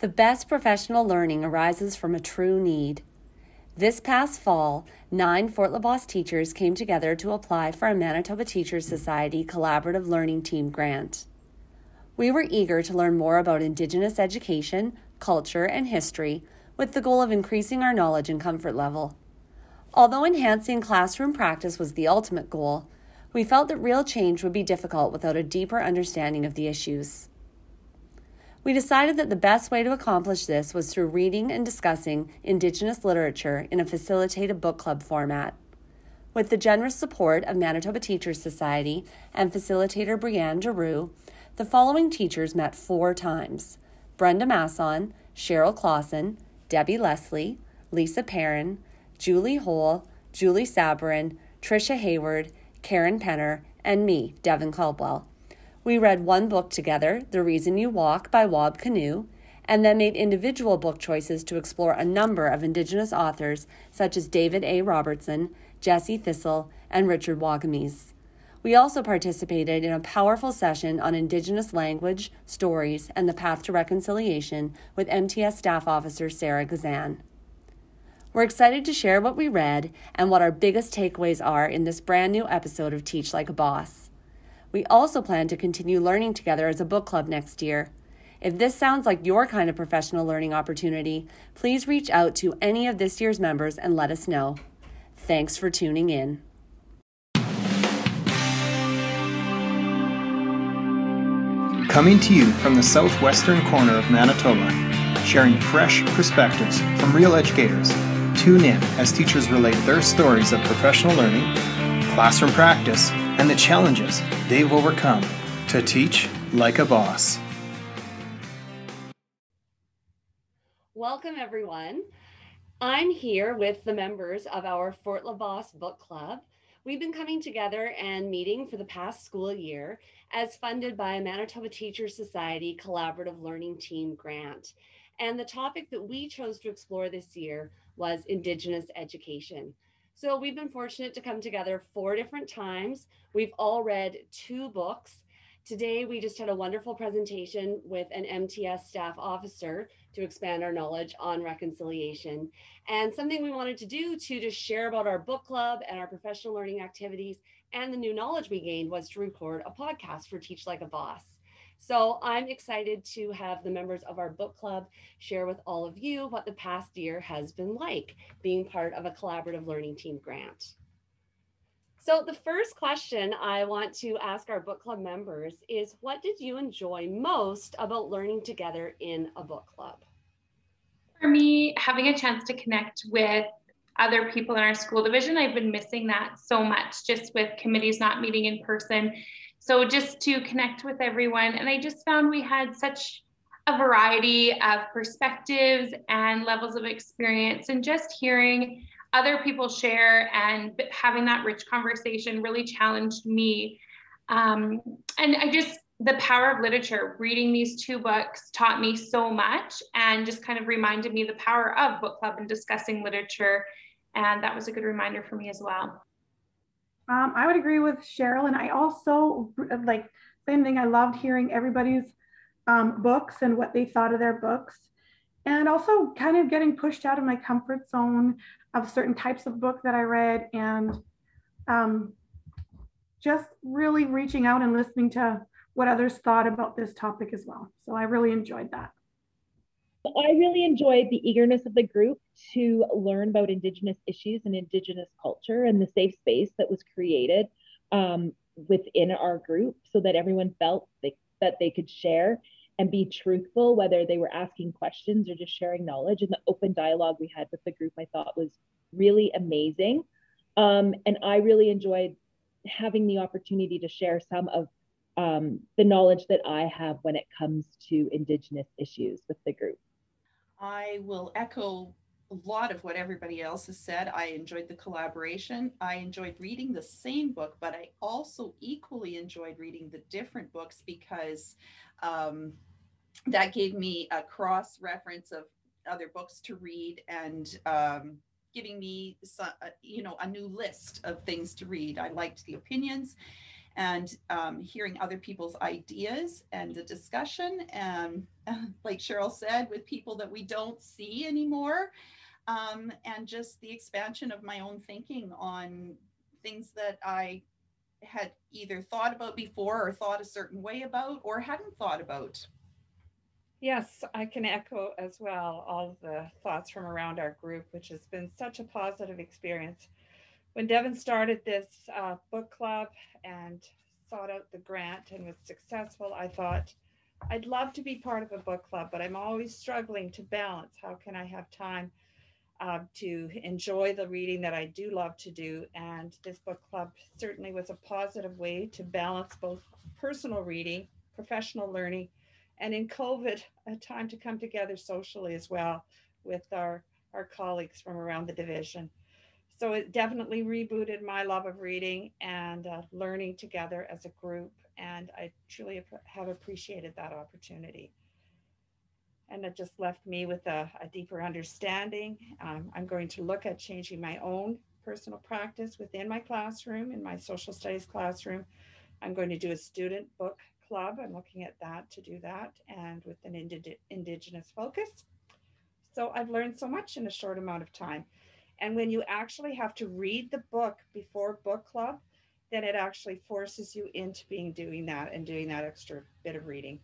The best professional learning arises from a true need. This past fall, nine Fort LaBosse teachers came together to apply for a Manitoba Teachers Society Collaborative Learning Team grant. We were eager to learn more about Indigenous education, culture, and history with the goal of increasing our knowledge and comfort level. Although enhancing classroom practice was the ultimate goal, we felt that real change would be difficult without a deeper understanding of the issues. We decided that the best way to accomplish this was through reading and discussing Indigenous literature in a facilitated book club format. With the generous support of Manitoba Teachers Society and facilitator Brianne Giroux, the following teachers met four times Brenda Masson, Cheryl Clausen, Debbie Leslie, Lisa Perrin, Julie Hole, Julie Sabarin, Tricia Hayward, Karen Penner, and me, Devin Caldwell. We read one book together, The Reason You Walk by Wab Kinew, and then made individual book choices to explore a number of Indigenous authors such as David A. Robertson, Jesse Thistle, and Richard Wagamese. We also participated in a powerful session on Indigenous language, stories, and the path to reconciliation with MTS staff officer Sarah Gazan. We're excited to share what we read and what our biggest takeaways are in this brand new episode of Teach Like a Boss. We also plan to continue learning together as a book club next year. If this sounds like your kind of professional learning opportunity, please reach out to any of this year's members and let us know. Thanks for tuning in. Coming to you from the southwestern corner of Manitoba, sharing fresh perspectives from real educators. Tune in as teachers relate their stories of professional learning, classroom practice, and the challenges they've overcome to teach like a boss. Welcome, everyone. I'm here with the members of our Fort LaBosse Book Club. We've been coming together and meeting for the past school year as funded by a Manitoba Teachers Society Collaborative Learning Team grant. And the topic that we chose to explore this year was Indigenous education. So we've been fortunate to come together four different times. We've all read two books. Today, we just had a wonderful presentation with an MTS staff officer to expand our knowledge on reconciliation. And something we wanted to do to just share about our book club and our professional learning activities and the new knowledge we gained was to record a podcast for Teach Like a Boss. So I'm excited to have the members of our book club share with all of you what the past year has been like being part of a collaborative learning team grant. So the first question I want to ask our book club members is what did you enjoy most about learning together in a book club? For me, having a chance to connect with other people in our school division, I've been missing that so much just with committees not meeting in person so just to connect with everyone. And I just found we had such a variety of perspectives and levels of experience, and just hearing other people share and having that rich conversation really challenged me. Um, and I just, the power of literature, reading these two books taught me so much and just kind of reminded me the power of book club and discussing literature. And that was a good reminder for me as well. Um, I would agree with Cheryl, and I also like same thing. I loved hearing everybody's um, books and what they thought of their books, and also kind of getting pushed out of my comfort zone of certain types of book that I read, and um, just really reaching out and listening to what others thought about this topic as well. So I really enjoyed that. I really enjoyed the eagerness of the group to learn about Indigenous issues and Indigenous culture and the safe space that was created um, within our group so that everyone felt they, that they could share and be truthful, whether they were asking questions or just sharing knowledge. And the open dialogue we had with the group, I thought was really amazing. Um, and I really enjoyed having the opportunity to share some of um, the knowledge that I have when it comes to Indigenous issues with the group. I will echo a lot of what everybody else has said. I enjoyed the collaboration. I enjoyed reading the same book, but I also equally enjoyed reading the different books because um, that gave me a cross reference of other books to read and um, giving me some, uh, you know a new list of things to read. I liked the opinions and um, hearing other people's ideas and the discussion. And like cheryl said with people that we don't see anymore um, and just the expansion of my own thinking on things that i had either thought about before or thought a certain way about or hadn't thought about. Yes, I can echo as well all of the thoughts from around our group, which has been such a positive experience when Devin started this uh, book club and sought out the grant and was successful, I thought I'd love to be part of a book club, but I'm always struggling to balance. How can I have time uh, to enjoy the reading that I do love to do? And this book club certainly was a positive way to balance both personal reading, professional learning, and in COVID, a time to come together socially as well with our, our colleagues from around the division so it definitely rebooted my love of reading and uh, learning together as a group and i truly have appreciated that opportunity. And it just left me with a, a deeper understanding. Um, i'm going to look at changing my own personal practice within my classroom in my social studies classroom. I'm going to do a student book club. I'm looking at that to do that and with an indig- indigenous focus. So i've learned so much in a short amount of time and when you actually have to read the book before book club, then it actually forces you into being doing that and doing that extra bit of reading.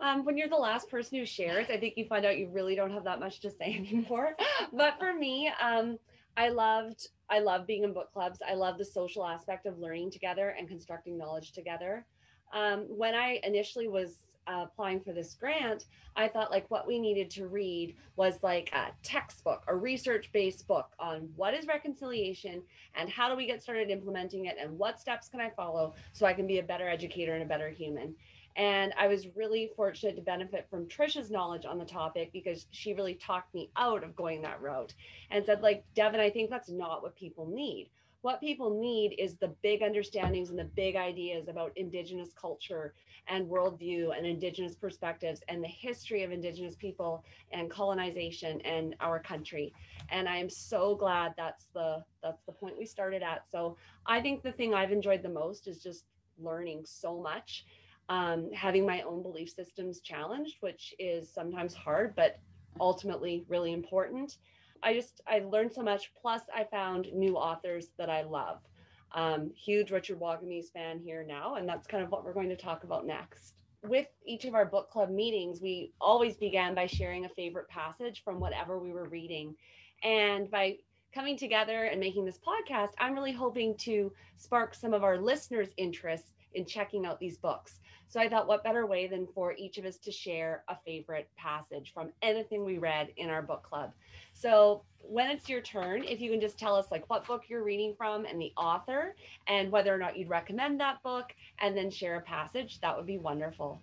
Um, when you're the last person who shares, I think you find out you really don't have that much to say anymore. but for me, um, I loved I love being in book clubs. I love the social aspect of learning together and constructing knowledge together. Um, when I initially was uh, applying for this grant, I thought like what we needed to read was like a textbook, a research based book on what is reconciliation and how do we get started implementing it and what steps can I follow so I can be a better educator and a better human. And I was really fortunate to benefit from Trisha's knowledge on the topic because she really talked me out of going that route and said, like, Devin, I think that's not what people need what people need is the big understandings and the big ideas about indigenous culture and worldview and indigenous perspectives and the history of indigenous people and colonization and our country. And i am so glad that's the that's the point we started at. So i think the thing i've enjoyed the most is just learning so much um, having my own belief systems challenged which is sometimes hard but ultimately really important I just I learned so much. Plus, I found new authors that I love. Um, huge Richard Wagamese fan here now, and that's kind of what we're going to talk about next. With each of our book club meetings, we always began by sharing a favorite passage from whatever we were reading, and by coming together and making this podcast, I'm really hoping to spark some of our listeners' interest in checking out these books. So I thought, what better way than for each of us to share a favorite passage from anything we read in our book club? So when it's your turn, if you can just tell us like what book you're reading from and the author and whether or not you'd recommend that book and then share a passage, that would be wonderful.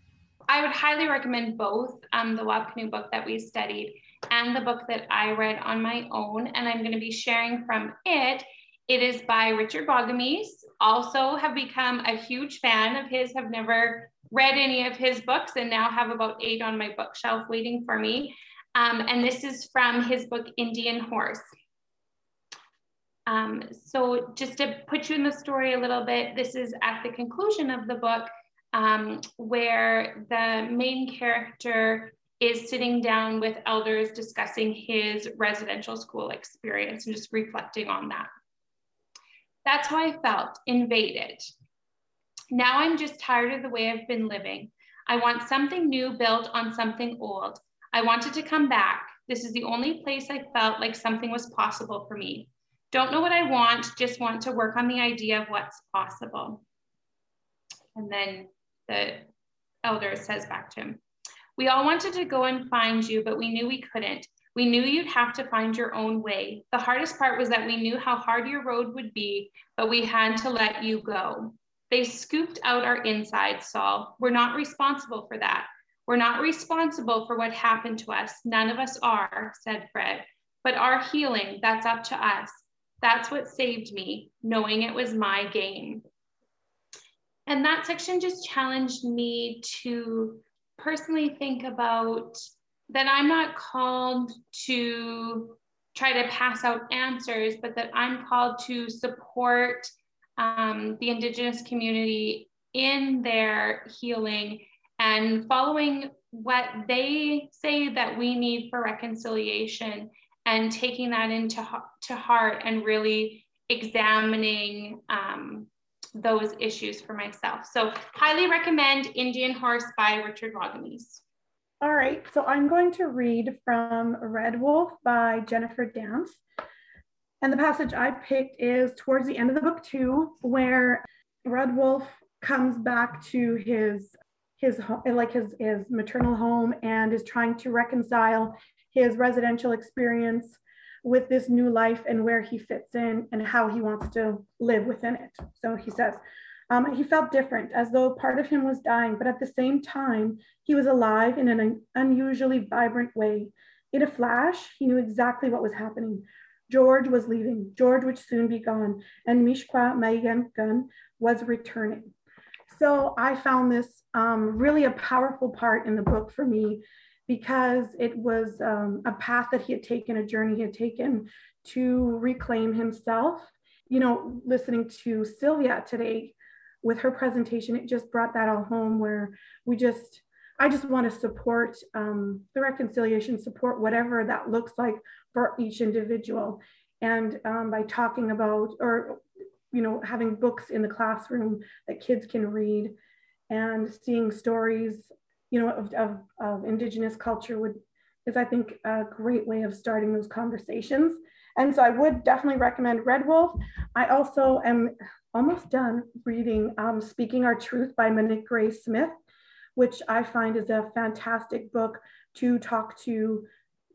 I would highly recommend both um, the Wab Kinew book that we studied and the book that I read on my own. And I'm going to be sharing from it. It is by Richard Wagamese. Also, have become a huge fan of his, have never read any of his books, and now have about eight on my bookshelf waiting for me. Um, and this is from his book, Indian Horse. Um, so just to put you in the story a little bit, this is at the conclusion of the book um, where the main character is sitting down with elders discussing his residential school experience and just reflecting on that. That's how I felt, invaded. Now I'm just tired of the way I've been living. I want something new built on something old. I wanted to come back. This is the only place I felt like something was possible for me. Don't know what I want, just want to work on the idea of what's possible. And then the elder says back to him, We all wanted to go and find you, but we knew we couldn't. We knew you'd have to find your own way. The hardest part was that we knew how hard your road would be, but we had to let you go. They scooped out our insides, Saul. We're not responsible for that. We're not responsible for what happened to us. None of us are, said Fred. But our healing, that's up to us. That's what saved me, knowing it was my game. And that section just challenged me to personally think about that I'm not called to try to pass out answers, but that I'm called to support um, the Indigenous community in their healing and following what they say that we need for reconciliation and taking that into to heart and really examining um, those issues for myself. So highly recommend Indian Horse by Richard Wagamese. All right, so I'm going to read from Red Wolf by Jennifer Dance. And the passage I picked is towards the end of the book too, where Red Wolf comes back to his his like his his maternal home and is trying to reconcile his residential experience with this new life and where he fits in and how he wants to live within it. So he says, um, he felt different, as though part of him was dying, but at the same time, he was alive in an unusually vibrant way. In a flash, he knew exactly what was happening. George was leaving, George would soon be gone, and Mishkwa Mayengun was returning. So I found this um, really a powerful part in the book for me because it was um, a path that he had taken, a journey he had taken to reclaim himself. You know, listening to Sylvia today with her presentation, it just brought that all home where we just, I just want to support um, the reconciliation, support whatever that looks like for each individual. And um, by talking about, or, you know, having books in the classroom that kids can read and seeing stories you know, of, of, of Indigenous culture would is I think a great way of starting those conversations. And so I would definitely recommend Red Wolf. I also am almost done reading um, Speaking Our Truth by Monique Gray Smith, which I find is a fantastic book to talk to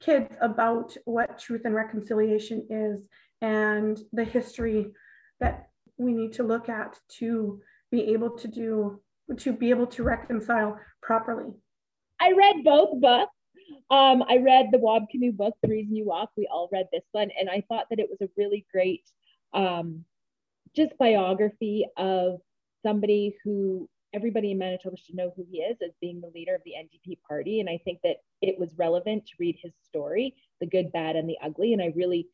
kids about what truth and reconciliation is and the history that we need to look at to be able to do to be able to reconcile properly? I read both books. Um, I read the Wab Kinew book, The Reason You Walk. We all read this one, and I thought that it was a really great, um, just biography of somebody who everybody in Manitoba should know who he is as being the leader of the NDP party. And I think that it was relevant to read his story, the good, bad, and the ugly. And I really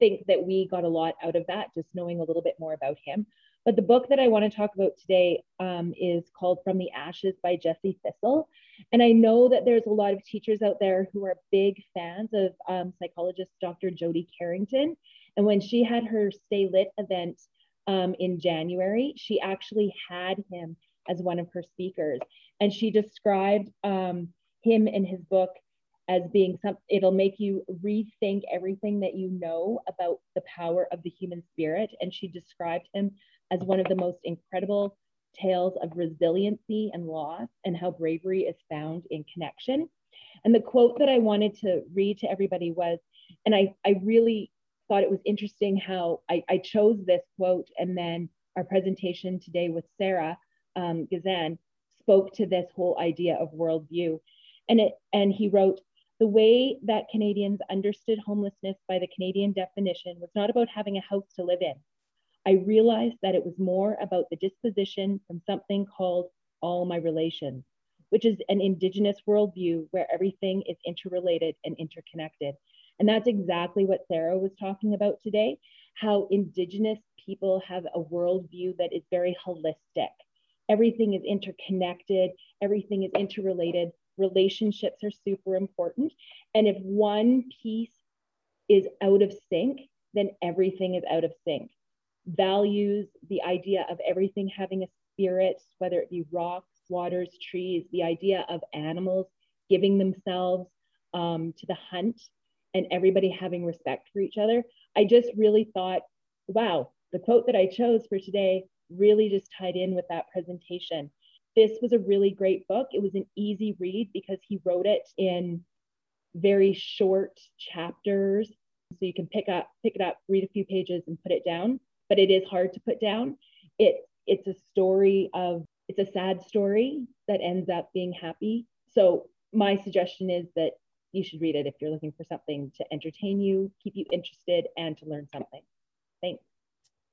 think that we got a lot out of that, just knowing a little bit more about him. But the book that I want to talk about today um, is called From the Ashes by Jesse Thistle. And I know that there's a lot of teachers out there who are big fans of um, psychologist Dr. Jody Carrington. And when she had her Stay Lit event um, in January, she actually had him as one of her speakers. And she described um, him in his book as being some it'll make you rethink everything that you know about the power of the human spirit and she described him as one of the most incredible tales of resiliency and loss and how bravery is found in connection. And the quote that I wanted to read to everybody was, and I, I really thought it was interesting how I, I chose this quote and then our presentation today with Sarah um, Gazan spoke to this whole idea of worldview. And, it, and he wrote, the way that Canadians understood homelessness by the Canadian definition was not about having a house to live in. I realized that it was more about the disposition from something called all my relations, which is an Indigenous worldview where everything is interrelated and interconnected. And that's exactly what Sarah was talking about today how Indigenous people have a worldview that is very holistic. Everything is interconnected, everything is interrelated, relationships are super important. And if one piece is out of sync, then everything is out of sync values the idea of everything having a spirit, whether it be rocks, waters, trees, the idea of animals giving themselves um, to the hunt and everybody having respect for each other. I just really thought, wow, the quote that I chose for today really just tied in with that presentation. This was a really great book. It was an easy read because he wrote it in very short chapters. So you can pick up, pick it up, read a few pages and put it down but it is hard to put down. It it's a story of it's a sad story that ends up being happy. So my suggestion is that you should read it if you're looking for something to entertain you, keep you interested, and to learn something.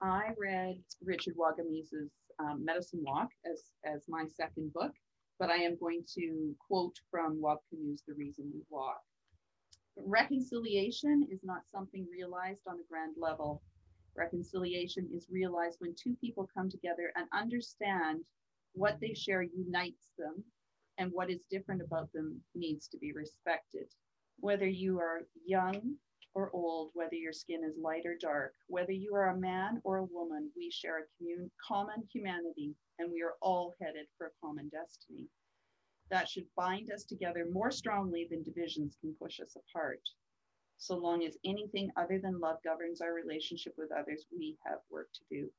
I read Richard Wagamese's um, Medicine Walk as, as my second book, but I am going to quote from Kinew's The Reason We Walk. Reconciliation is not something realized on a grand level, Reconciliation is realized when two people come together and understand what they share unites them and what is different about them needs to be respected. Whether you are young or old, whether your skin is light or dark, whether you are a man or a woman, we share a commun- common humanity and we are all headed for a common destiny. That should bind us together more strongly than divisions can push us apart. So long as anything other than love governs our relationship with others, we have work to do.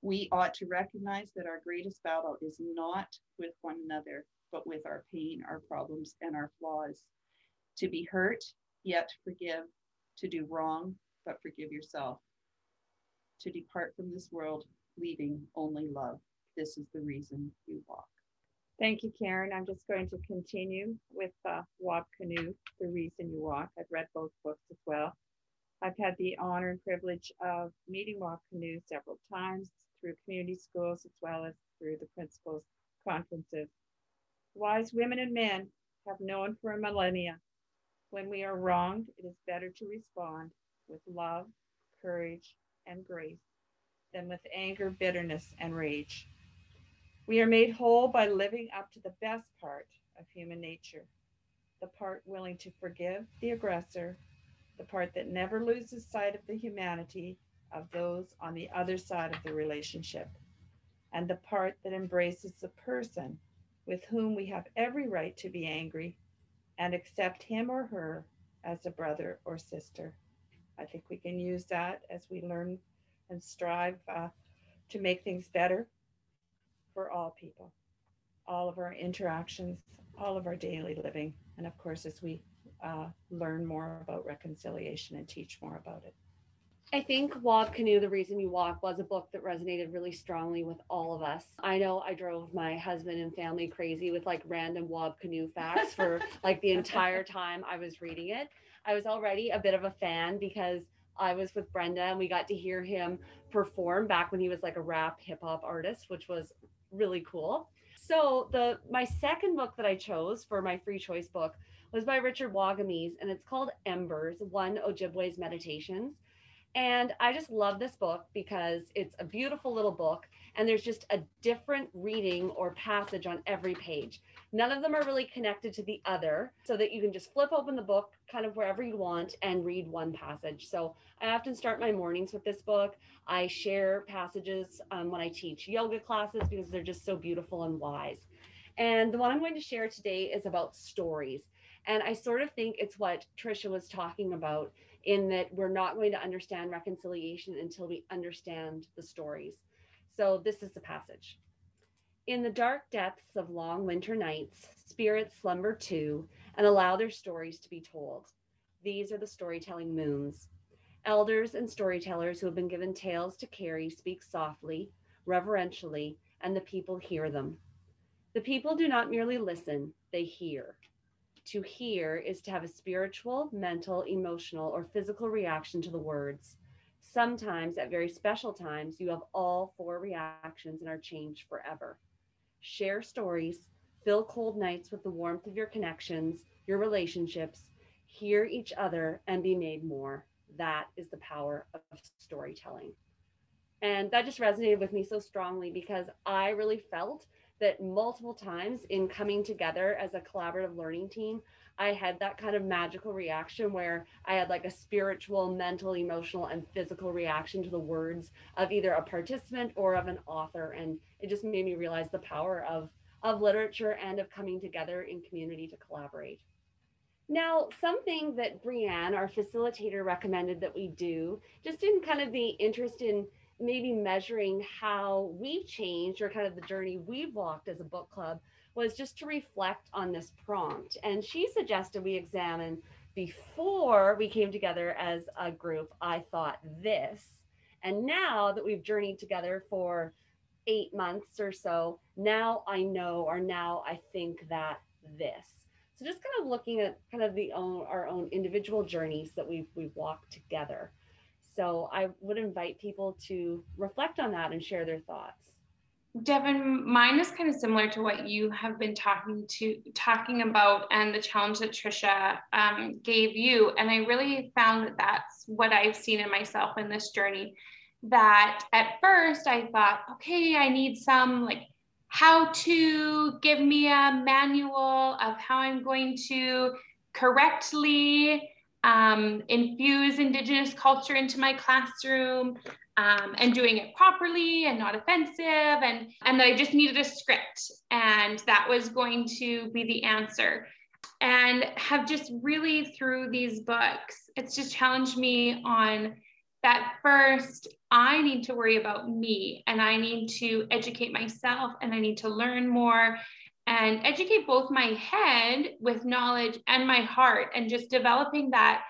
We ought to recognize that our greatest battle is not with one another, but with our pain, our problems, and our flaws. To be hurt, yet forgive. To do wrong, but forgive yourself. To depart from this world, leaving only love. This is the reason you walk. Thank you, Karen. I'm just going to continue with uh, Wab Kinew, The Reason You Walk. I've read both books as well. I've had the honor and privilege of meeting Wab Kinew several times through community schools as well as through the principals' conferences. Wise women and men have known for a millennia when we are wronged, it is better to respond with love, courage, and grace than with anger, bitterness, and rage. We are made whole by living up to the best part of human nature the part willing to forgive the aggressor, the part that never loses sight of the humanity of those on the other side of the relationship, and the part that embraces the person with whom we have every right to be angry and accept him or her as a brother or sister. I think we can use that as we learn and strive uh, to make things better for all people, all of our interactions, all of our daily living, and of course, as we uh, learn more about reconciliation and teach more about it. I think Wab Kinew, The Reason You Walk was a book that resonated really strongly with all of us. I know I drove my husband and family crazy with like random Wab Kinew facts for like the entire time I was reading it. I was already a bit of a fan because I was with Brenda and we got to hear him perform back when he was like a rap hip hop artist, which was really cool. So the my second book that I chose for my free choice book was by Richard Wagamese and it's called Embers, One Ojibwe's Meditations. And I just love this book because it's a beautiful little book and there's just a different reading or passage on every page. None of them are really connected to the other so that you can just flip open the book kind of wherever you want and read one passage. So I often start my mornings with this book. I share passages um, when I teach yoga classes because they're just so beautiful and wise. And the one I'm going to share today is about stories. And I sort of think it's what Trisha was talking about in that we're not going to understand reconciliation until we understand the stories. So this is the passage. In the dark depths of long winter nights, spirits slumber too and allow their stories to be told. These are the storytelling moons. Elders and storytellers who have been given tales to carry speak softly, reverentially, and the people hear them. The people do not merely listen, they hear. To hear is to have a spiritual, mental, emotional, or physical reaction to the words. Sometimes, at very special times, you have all four reactions and are changed forever. Share stories, fill cold nights with the warmth of your connections, your relationships, hear each other, and be made more. That is the power of storytelling. And that just resonated with me so strongly because I really felt that multiple times in coming together as a collaborative learning team, I had that kind of magical reaction where I had like a spiritual, mental, emotional, and physical reaction to the words of either a participant or of an author. And it just made me realize the power of, of literature and of coming together in community to collaborate. Now, something that Brianne, our facilitator, recommended that we do, just in kind of the interest in maybe measuring how we've changed or kind of the journey we've walked as a book club was just to reflect on this prompt. And she suggested we examine before we came together as a group, I thought this. And now that we've journeyed together for eight months or so, now I know, or now I think that this. So just kind of looking at kind of the own our own individual journeys that we've we've walked together. So I would invite people to reflect on that and share their thoughts. Devin, mine is kind of similar to what you have been talking to talking about and the challenge that Trisha um, gave you. And I really found that that's what I've seen in myself in this journey. that at first I thought, okay, I need some like how to give me a manual of how I'm going to correctly um, infuse Indigenous culture into my classroom um, and doing it properly and not offensive, and, and that I just needed a script, and that was going to be the answer. And have just really through these books, it's just challenged me on that first I need to worry about me and I need to educate myself and I need to learn more and educate both my head with knowledge and my heart and just developing that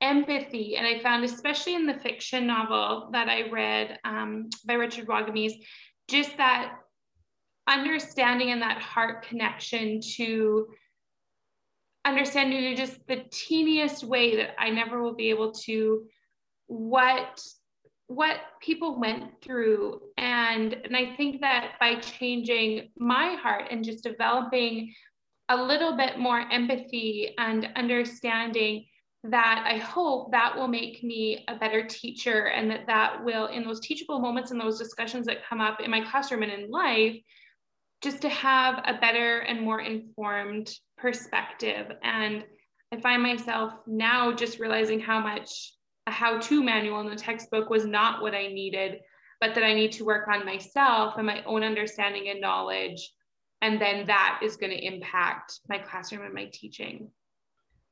empathy. And I found, especially in the fiction novel that I read um, by Richard Wagamese, just that understanding and that heart connection to understanding in just the teeniest way that I never will be able to what what people went through. And and i think that by changing my heart and just developing a little bit more empathy and understanding that i hope that will make me a better teacher and that that will in those teachable moments and those discussions that come up in my classroom and in life just to have a better and more informed perspective. And i find myself now just realizing how much a how to manual in the textbook was not what I needed, but that I need to work on myself and my own understanding and knowledge. And then that is going to impact my classroom and my teaching.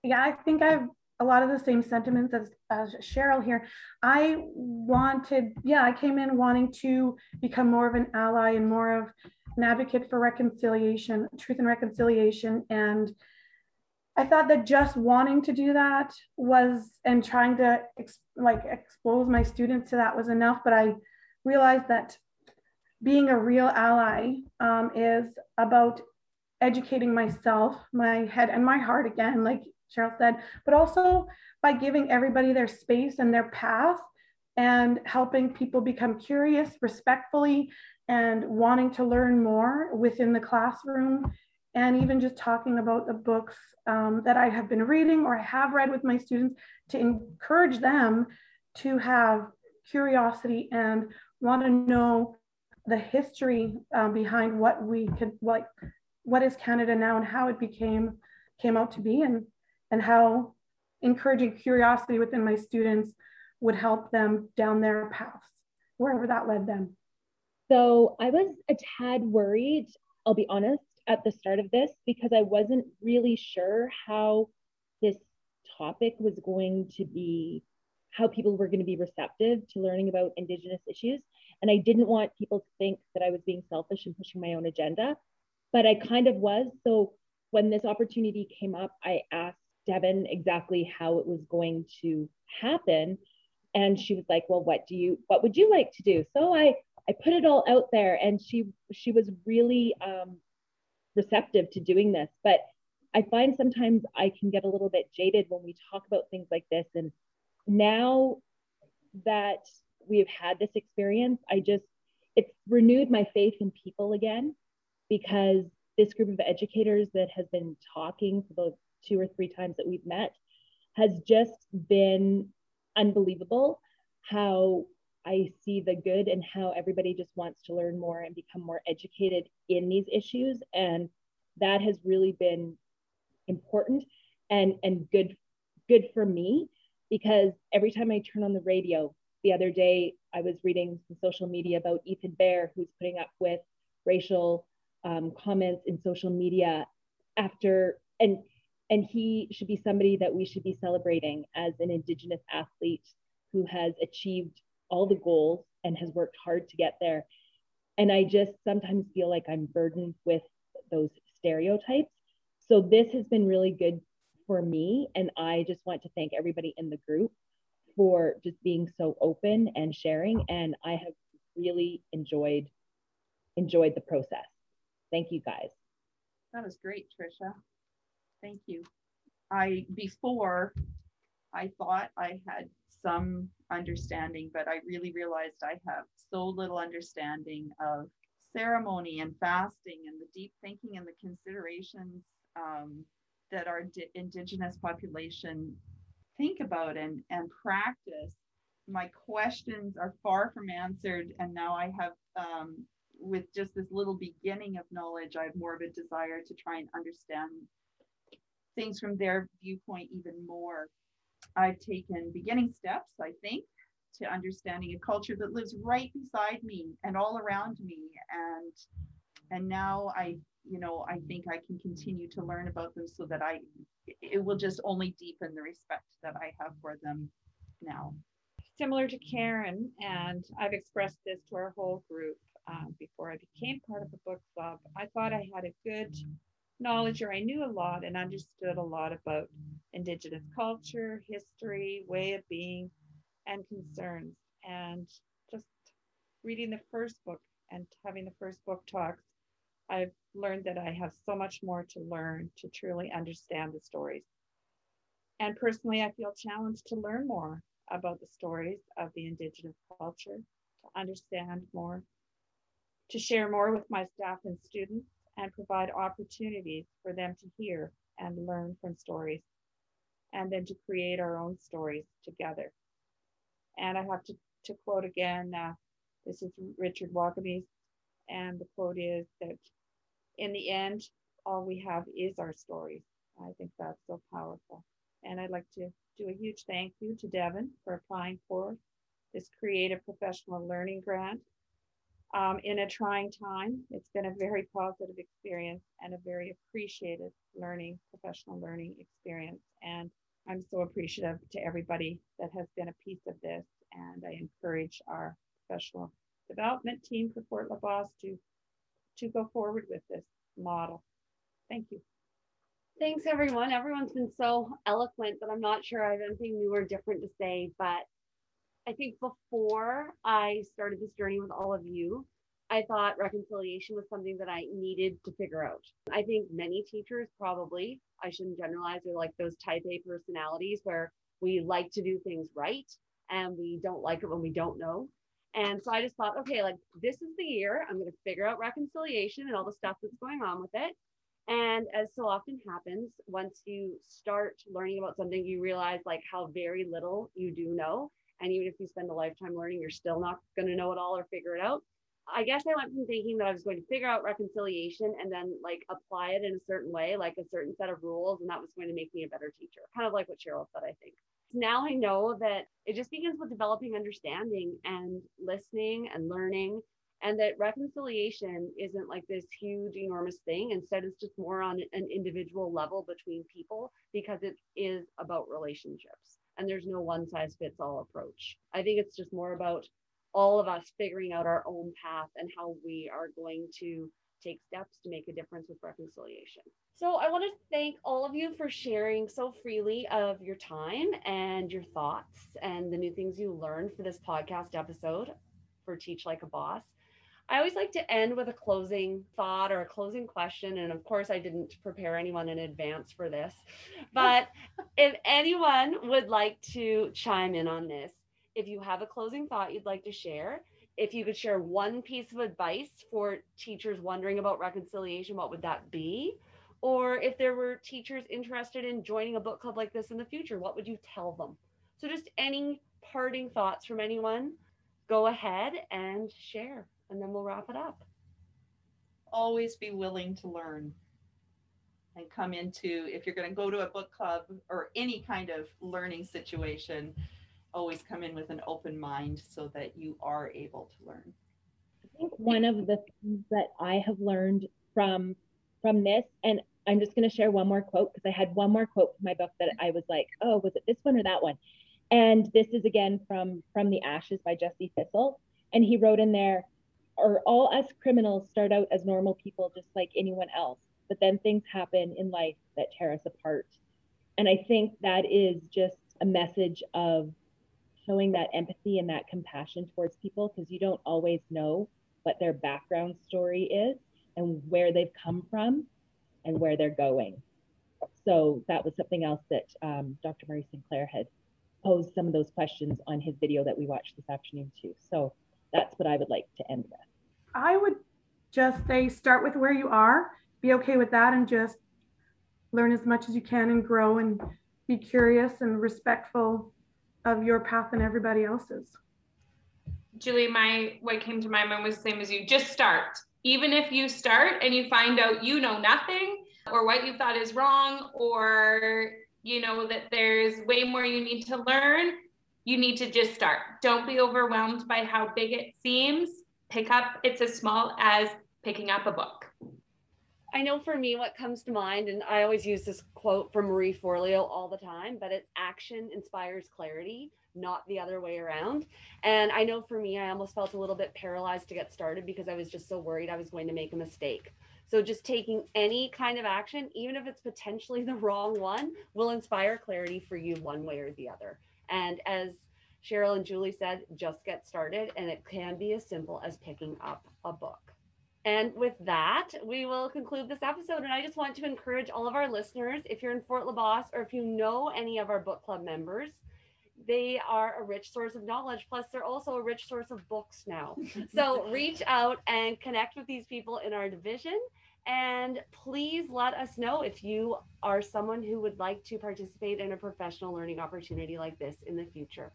Yeah, I think I've a lot of the same sentiments as, as Cheryl here. I wanted, yeah, I came in wanting to become more of an ally and more of an advocate for reconciliation, truth and reconciliation, and I thought that just wanting to do that was and trying to ex, like expose my students to that was enough. But I realized that being a real ally um, is about educating myself, my head and my heart again, like Cheryl said, but also by giving everybody their space and their path and helping people become curious respectfully and wanting to learn more within the classroom and even just talking about the books um, that I have been reading or I have read with my students to encourage them to have curiosity and want to know the history um, behind what we could like what is Canada now and how it became came out to be and and how encouraging curiosity within my students would help them down their paths wherever that led them. So I was a tad worried, I'll be honest, at the start of this because I wasn't really sure how this topic was going to be, how people were going to be receptive to learning about Indigenous issues. And I didn't want people to think that I was being selfish and pushing my own agenda, but I kind of was. So when this opportunity came up, I asked Devin exactly how it was going to happen. And she was like, well, what do you, what would you like to do? So I, I put it all out there and she, she was really um, receptive to doing this. But I find sometimes I can get a little bit jaded when we talk about things like this. And now that we've had this experience, I just, it's renewed my faith in people again because this group of educators that has been talking for the two or three times that we've met has just been unbelievable how I see the good and how everybody just wants to learn more and become more educated in these issues. And that has really been important and, and good, good for me because every time I turn on the radio, the other day I was reading some social media about Ethan Bear, who's putting up with racial um, comments in social media after, and, and he should be somebody that we should be celebrating as an Indigenous athlete who has achieved all the goals and has worked hard to get there. And I just sometimes feel like I'm burdened with those stereotypes. So this has been really good for me. And I just want to thank everybody in the group for just being so open and sharing. And I have really enjoyed enjoyed the process. Thank you guys. That was great, Trisha. Thank you. I before I thought I had some understanding, but I really realized I have so little understanding of ceremony and fasting and the deep thinking and the considerations um, that our indigenous population think about and, and practice my questions are far from answered, and now I have, um, with just this little beginning of knowledge, I have more of a desire to try and understand things from their viewpoint even more. I've taken beginning steps, I think, to understanding a culture that lives right beside me and all around me, and and now I, you know, I think I can continue to learn about them so that I, it will just only deepen the respect that I have for them now similar to Karen, and I've expressed this to our whole group um, before I became part of the book club. I thought I had a good knowledge or I knew a lot and understood a lot about Indigenous culture, history, way of being, and concerns. And just reading the first book and having the first book talks, I've learned that I have so much more to learn to truly understand the stories. And personally, I feel challenged to learn more about the stories of the Indigenous culture, to understand more, to share more with my staff and students, and provide opportunities for them to hear and learn from stories, and then to create our own stories together. And I have to, to quote again, uh, this is Richard Wagamese, and the quote is that in the end, all we have is our stories. I think that's so powerful. And I'd like to do a huge thank you to Devin for applying for this Creative Professional Learning Grant. Um, in a trying time, it's been a very positive experience and a very appreciated learning, professional learning experience. And I'm so appreciative to everybody that has been a piece of this. And I encourage our professional development team for Fort La Bosse to, to go forward with this model. Thank you. Thanks, everyone. Everyone's been so eloquent that I'm not sure I have anything new or different to say. But I think before I started this journey with all of you, I thought reconciliation was something that I needed to figure out. I think many teachers probably, I shouldn't generalize, are like those type A personalities where we like to do things right and we don't like it when we don't know. And so I just thought, okay, like this is the year I'm going to figure out reconciliation and all the stuff that's going on with it. And as so often happens, once you start learning about something, you realize like how very little you do know. And even if you spend a lifetime learning, you're still not going to know it all or figure it out. I guess I went from thinking that I was going to figure out reconciliation and then like apply it in a certain way, like a certain set of rules, and that was going to make me a better teacher. Kind of like what Cheryl said, I think. Now I know that it just begins with developing understanding and listening and learning and that reconciliation isn't like this huge enormous thing instead it's just more on an individual level between people because it is about relationships and there's no one size fits all approach i think it's just more about all of us figuring out our own path and how we are going to take steps to make a difference with reconciliation. So, I want to thank all of you for sharing so freely of your time and your thoughts and the new things you learned for this podcast episode for Teach Like a Boss. I always like to end with a closing thought or a closing question. And of course, I didn't prepare anyone in advance for this. But if anyone would like to chime in on this, if you have a closing thought you'd like to share, if you could share one piece of advice for teachers wondering about reconciliation, what would that be? Or if there were teachers interested in joining a book club like this in the future, what would you tell them? So, just any parting thoughts from anyone, go ahead and share and then we'll wrap it up. Always be willing to learn and come into, if you're going to go to a book club or any kind of learning situation, always come in with an open mind so that you are able to learn. I think one of the things that I have learned from from this, and I'm just going to share one more quote because I had one more quote from my book that I was like, oh, was it this one or that one? And this is again from from the Ashes by Jesse Thistle, and he wrote in there, or all us criminals start out as normal people just like anyone else. But then things happen in life that tear us apart. And i think that is just a message of showing that empathy and that compassion towards people because you don't always know what their background story is and where they've come from and where they're going. So that was something else that um, dr murray sinclair had posed some of those questions on his video that we watched this afternoon too. So that's what i would like to end with I would just say start with where you are, be okay with that, and just learn as much as you can and grow and be curious and respectful of your path and everybody else's. Julie, my what came to my mind was the same as you. Just start. Even if you start and you find out you know nothing or what you thought is wrong or you know that there's way more you need to learn, you need to just start. Don't be overwhelmed by how big it seems. Pick up, it's as small as picking up a book. I know for me, what comes to mind, and I always use this quote from Marie Forleo all the time, but it's action inspires clarity, not the other way around. And I know for me, I almost felt a little bit paralyzed to get started because I was just so worried I was going to make a mistake. So just taking any kind of action, even if it's potentially the wrong one, will inspire clarity for you one way or the other. And as Cheryl and Julie said, just get started, and it can be as simple as picking up a book. And with that, we will conclude this episode. And I just want to encourage all of our listeners if you're in Fort LaBosse or if you know any of our book club members, they are a rich source of knowledge. Plus, they're also a rich source of books now. so reach out and connect with these people in our division. And please let us know if you are someone who would like to participate in a professional learning opportunity like this in the future.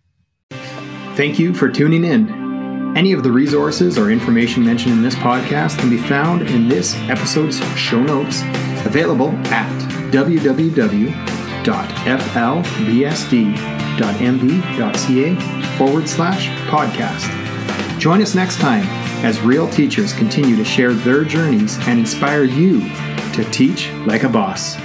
Thank you for tuning in. Any of the resources or information mentioned in this podcast can be found in this episode's show notes, available at www.flbsd.mb.ca forward slash podcast. Join us next time as real teachers continue to share their journeys and inspire you to teach like a boss.